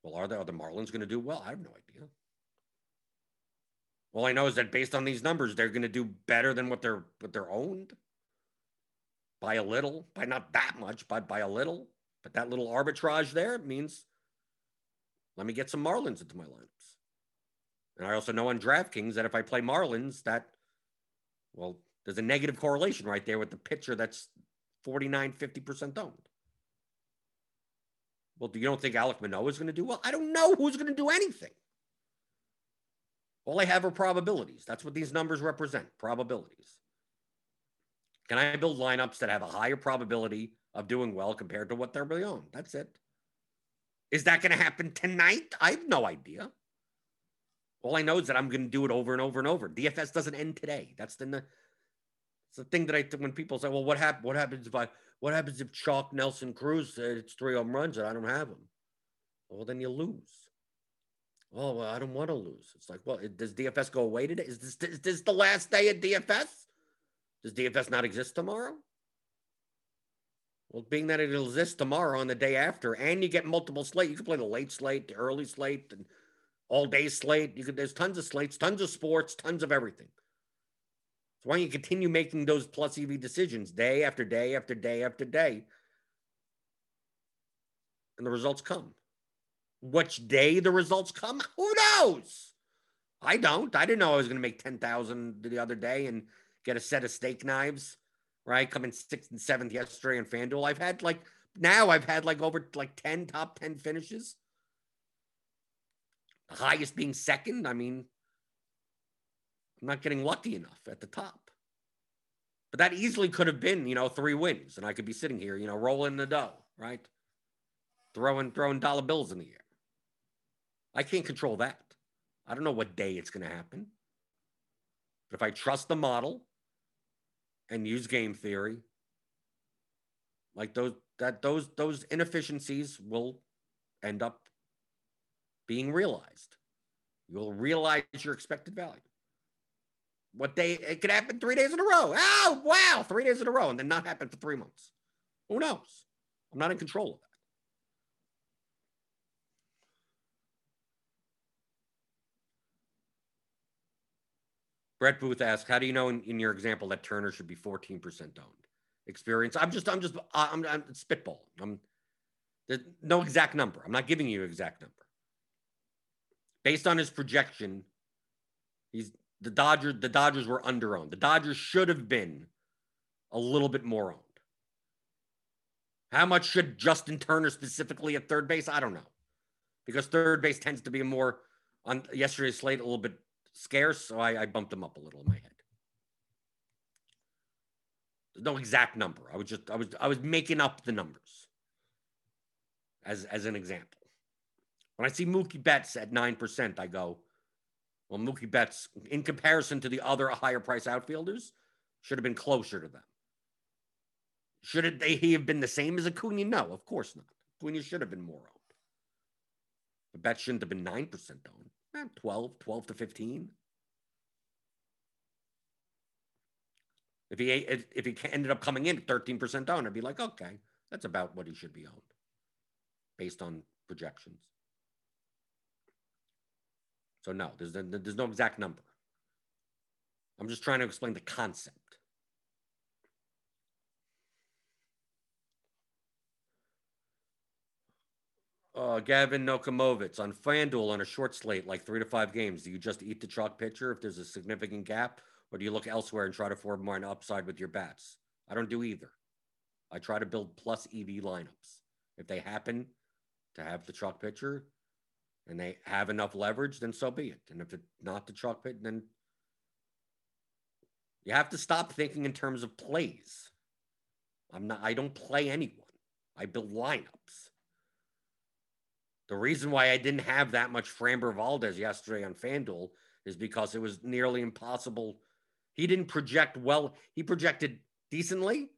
Well, are the, are the Marlins going to do well? I have no idea. All I know is that based on these numbers, they're going to do better than what they're what they're owned by a little, by not that much, but by a little. But that little arbitrage there means let me get some Marlins into my lineups. And I also know on DraftKings that if I play Marlins, that well, there's a negative correlation right there with the pitcher that's 49, 50% owned. Well, do you don't think Alek Manoah is going to do well? I don't know who's going to do anything. All I have are probabilities. That's what these numbers represent probabilities. Can I build lineups that have a higher probability of doing well compared to what they're really on? That's it. Is that going to happen tonight? I have no idea. All I know is that I'm going to do it over and over and over. DFS doesn't end today. That's the, the thing that I think when people say, "Well, what happened? What happens if I? What happens if Chalk Nelson Cruz it's three home runs and I don't have him?" Well, then you lose. Oh, well, I don't want to lose. It's like, well, does DFS go away today? Is this, is this the last day of DFS? Does DFS not exist tomorrow? Well, being that it exists tomorrow and the day after, and you get multiple slate, you can play the late slate, the early slate, and all day slate. You could there's tons of slates, tons of sports, tons of everything. So why don't you continue making those plus EV decisions day after day after day after day? And the results come. Which day the results come? Who knows? I don't. I didn't know I was going to make 10,000 the other day and get a set of steak knives, right? Coming sixth and seventh yesterday on FanDuel. I've had like, now I've had like over like 10 top 10 finishes. The highest being second. I mean, Not getting lucky enough at the top. But that easily could have been, you know, three wins, and I could be sitting here, you know, rolling the dough, right? Throwing throwing dollar bills in the air. I can't control that. I don't know what day it's going to happen. But if I trust the model and use game theory, like those that those those inefficiencies will end up being realized. You'll realize your expected value. What day it could happen three days in a row. Oh wow, three days in a row, and then not happen for three months. Who knows? I'm not in control of that. Brett Booth asks, "How do you know in, in your example that Turner should be 14% owned? Experience? I'm just, I'm just, I'm, I'm spitballing. I'm no exact number. I'm not giving you an exact number. Based on his projection, he's the Dodgers. The Dodgers were underowned. The Dodgers should have been a little bit more owned. How much should Justin Turner specifically at third base? I don't know, because third base tends to be more on yesterday's slate a little bit scarce, so I, I bumped him up a little in my head. There's no exact number. I was just I was I was making up the numbers as as an example. When I see Mookie Betts at nine percent, I go, well, Mookie Betts, in comparison to the other higher price outfielders, should have been closer to them. Should it, they, he have been the same as Acuna? No, of course not. Acuna should have been more owned. The bet shouldn't have been 9% owned. Eh, 12, 12 to 15. If he if he ended up coming in at 13% owned, I'd be like, okay, that's about what he should be owned based on projections. So no, there's there's no exact number. I'm just trying to explain the concept. Uh, Gavin Nokomovitz on FanDuel on a short slate, like three to five games. Do you just eat the chalk pitcher if there's a significant gap, or do you look elsewhere and try to form more an upside with your bats? I don't do either. I try to build plus EV lineups. If they happen to have the chalk pitcher and they have enough leverage, then so be it. And if it's not the chalk pit, then you have to stop thinking in terms of plays. I'm not I don't play anyone. I build lineups. The reason why I didn't have that much Framber Valdez yesterday on FanDuel is because it was nearly impossible. He didn't project well. He projected decently,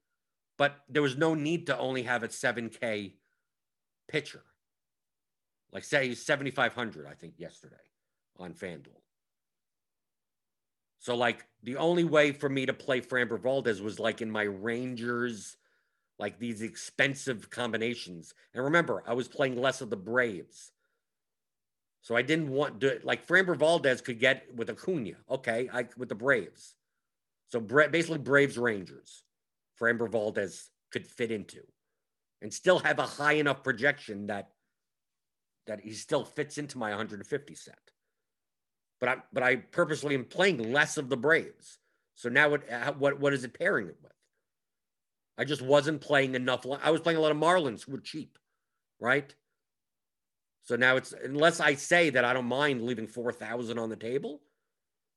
but there was no need to only have a 7K pitcher. Like say 7,500, I think, yesterday on FanDuel. So like the only way for me to play Framber Valdez was like in my Rangers like these expensive combinations. And remember, I was playing less of the Braves. So I didn't want to like Framber Valdez could get with Acuna, okay, I with the Braves. So basically Braves Rangers, Framber Valdez could fit into, and still have a high enough projection that that he still fits into my 150 set. But I but I purposely am playing less of the Braves. So now what uh, what what is it pairing it with? I just wasn't playing enough. I was playing a lot of Marlins who were cheap, right? So now it's unless I say that I don't mind leaving four thousand on the table,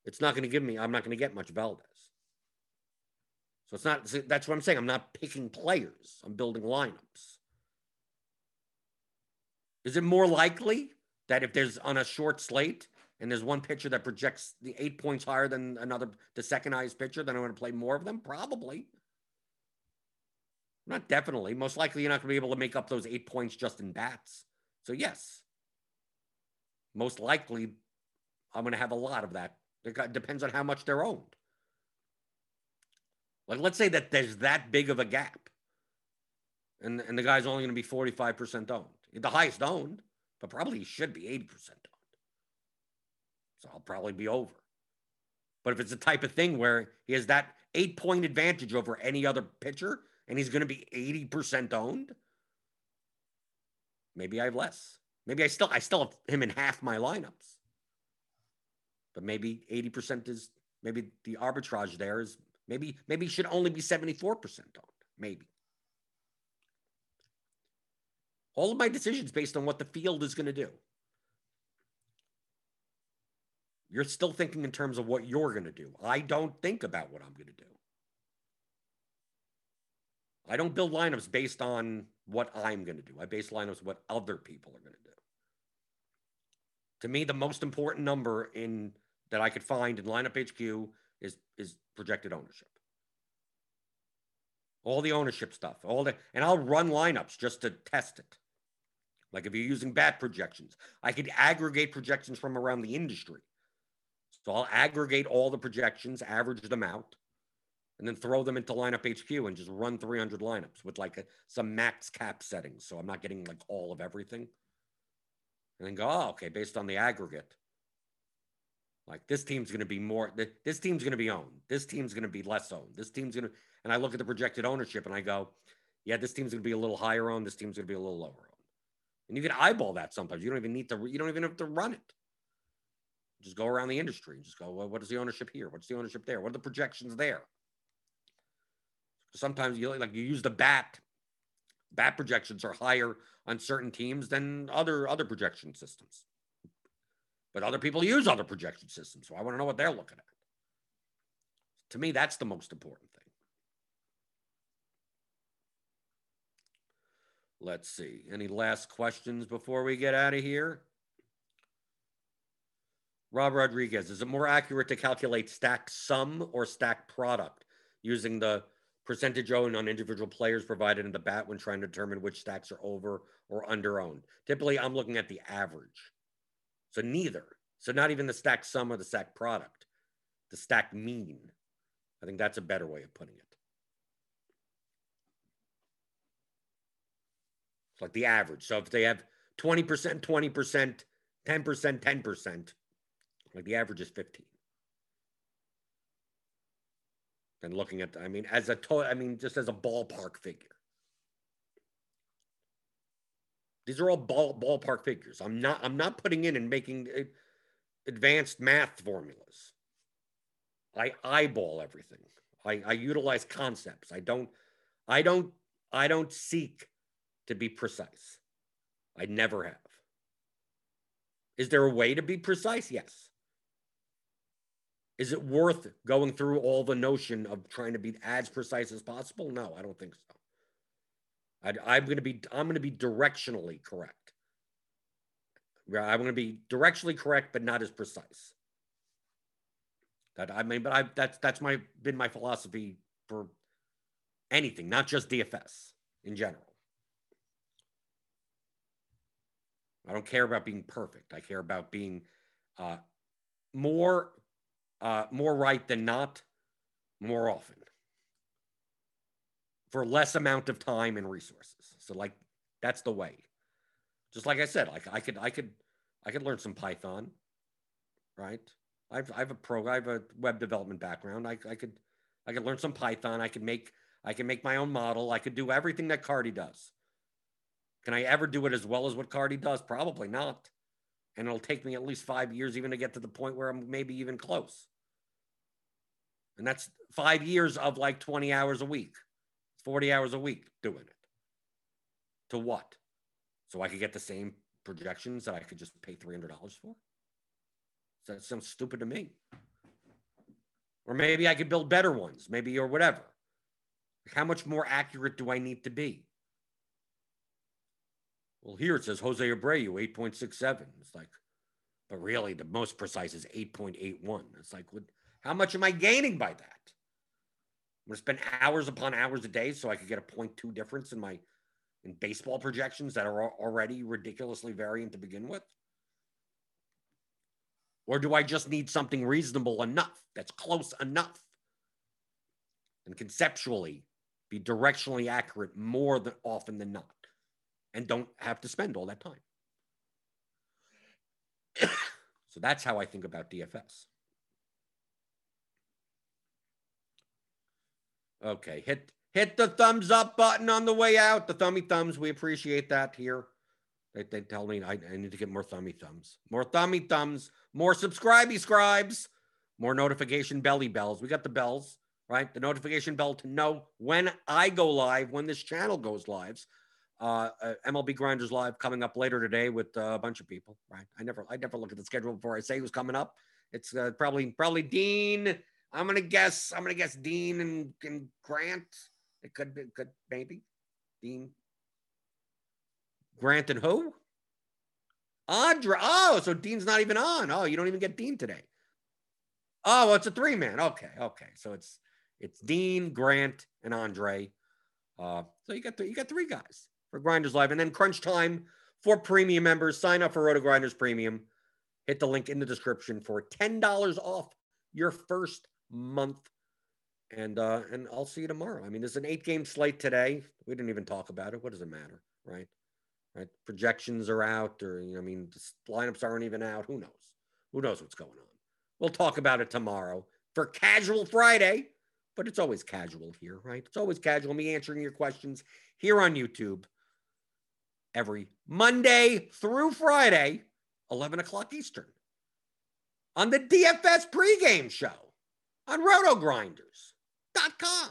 it's not going to give me. I'm not going to get much Valdez. So it's not. That's what I'm saying. I'm not picking players. I'm building lineups. Is it more likely that if there's on a short slate and there's one pitcher that projects the eight points higher than another, the second highest pitcher, then I'm going to play more of them? Probably. Not definitely. Most likely, you're not going to be able to make up those eight points just in bats. So, yes, most likely, I'm going to have a lot of that. It depends on how much they're owned. Like, let's say that there's that big of a gap, and, and the guy's only going to be 45% owned. The highest owned, but probably should be 80% owned. So I'll probably be over. But if it's the type of thing where he has that eight point advantage over any other pitcher, and he's going to be 80% owned, maybe I have less. Maybe I still I still have him in half my lineups. But maybe 80% is maybe the arbitrage there is maybe maybe should only be 74% owned. Maybe. All of my decisions based on what the field is going to do. You're still thinking in terms of what you're going to do. I don't think about what I'm going to do. I don't build lineups based on what I'm going to do. I base lineups what other people are going to do. To me, the most important number in that I could find in lineup HQ is is projected ownership. All the ownership stuff, all the and I'll run lineups just to test it. Like if you're using bat projections, I could aggregate projections from around the industry. So I'll aggregate all the projections, average them out, and then throw them into lineup HQ and just run 300 lineups with like a, some max cap settings. So I'm not getting like all of everything. And then go, oh, okay, based on the aggregate. Like this team's going to be more, this team's going to be owned. This team's going to be less owned. This team's going to, and I look at the projected ownership and I go, yeah, this team's going to be a little higher owned. This team's going to be a little lower owned. And you can eyeball that sometimes. You don't even need to, you don't even have to run it. Just go around the industry and just go, well, what is the ownership here? What's the ownership there? What are the projections there? Sometimes you like you use the bat. Bat projections are higher on certain teams than other other projection systems. But other people use other projection systems, so I want to know what they're looking at. To me, that's the most important thing. Let's see. Any last questions before we get out of here? Rob Rodriguez, is it more accurate to calculate stack sum or stack product using the percentage owned on individual players provided in the bat when trying to determine which stacks are over or under owned. Typically, I'm looking at the average. So neither. So not even the stack sum or the stack product, the stack mean. I think that's a better way of putting it. Like the average. So if they have 20%, 20%, 10%, 10%, like the average is 15. And looking at, I mean, as a total, I mean, just as a ballpark figure. These are all ball ballpark figures. I'm not, I'm not putting in and making uh, advanced math formulas. I eyeball everything. I, I utilize concepts. I don't, I don't, I don't seek to be precise. I never have. Is there a way to be precise? Yes. Is it worth going through all the notion of trying to be as precise as possible? No, I don't think so. I, am going to be I'm going to be directionally correct. I'm going to be directionally correct, but not as precise. That I mean, but I that's that's my been my philosophy for anything, not just DFS in general. I don't care about being perfect. I care about being uh, more uh, more right than not, more often, for less amount of time and resources. So, like, that's the way. Just like I said, like I could, I could, I could learn some Python, right? I've, I have a pro, I have a web development background. I, I could, I could learn some Python. I could make, I can make my own model. I could do everything that Carty does. Can I ever do it as well as what Carty does? Probably not. And it'll take me at least five years even to get to the point where I'm maybe even close. And that's five years of like 20 hours a week, 40 hours a week doing it. To what? So I could get the same projections that I could just pay $300 for? That sounds stupid to me. Or maybe I could build better ones, maybe, or whatever. How much more accurate do I need to be? Well, here it says Jose Abreu, 8.67. It's like, but really the most precise is 8.81. It's like, what? How much am I gaining by that? I'm going to spend hours upon hours a day so I could get a 0.2 difference in my in baseball projections that are already ridiculously variant to begin with? Or do I just need something reasonable enough that's close enough and conceptually be directionally accurate more than often than not and don't have to spend all that time? so that's how I think about DFS. Okay, hit hit the thumbs up button on the way out. The thummy thumbs, we appreciate that here. They, they tell me I, I need to get more thummy thumbs, more thummy thumbs, more subscribey scribes, more notification belly bells. We got the bells, right? The notification bell to know when I go live, when this channel goes lives. Uh, uh, MLB Grinders live coming up later today with uh, a bunch of people, right? I never I never look at the schedule before I say who's coming up. It's uh, probably probably Dean I'm gonna guess. I'm gonna guess Dean and, and Grant. It could be. Could maybe Dean. Grant and who? Andre. Oh, so Dean's not even on. Oh, you don't even get Dean today. Oh, well, it's a three man. Okay, okay. So it's it's Dean, Grant, and Andre. Uh, so you got th- you got three guys for Grinders Live, and then Crunch Time for premium members. Sign up for RotoGrinders Premium. Hit the link in the description for ten dollars off your first month. And uh, and I'll see you tomorrow. I mean, there's an eight game slate today. We didn't even talk about it. What does it matter, right? Right? Projections are out, or you know, I mean, lineups aren't even out. Who knows? Who knows what's going on? We'll talk about it tomorrow for Casual Friday. But it's always casual here, right? It's always casual. Me answering your questions here on YouTube every Monday through Friday, 11 o'clock Eastern, on the DFS pregame show on rotogrinders.com.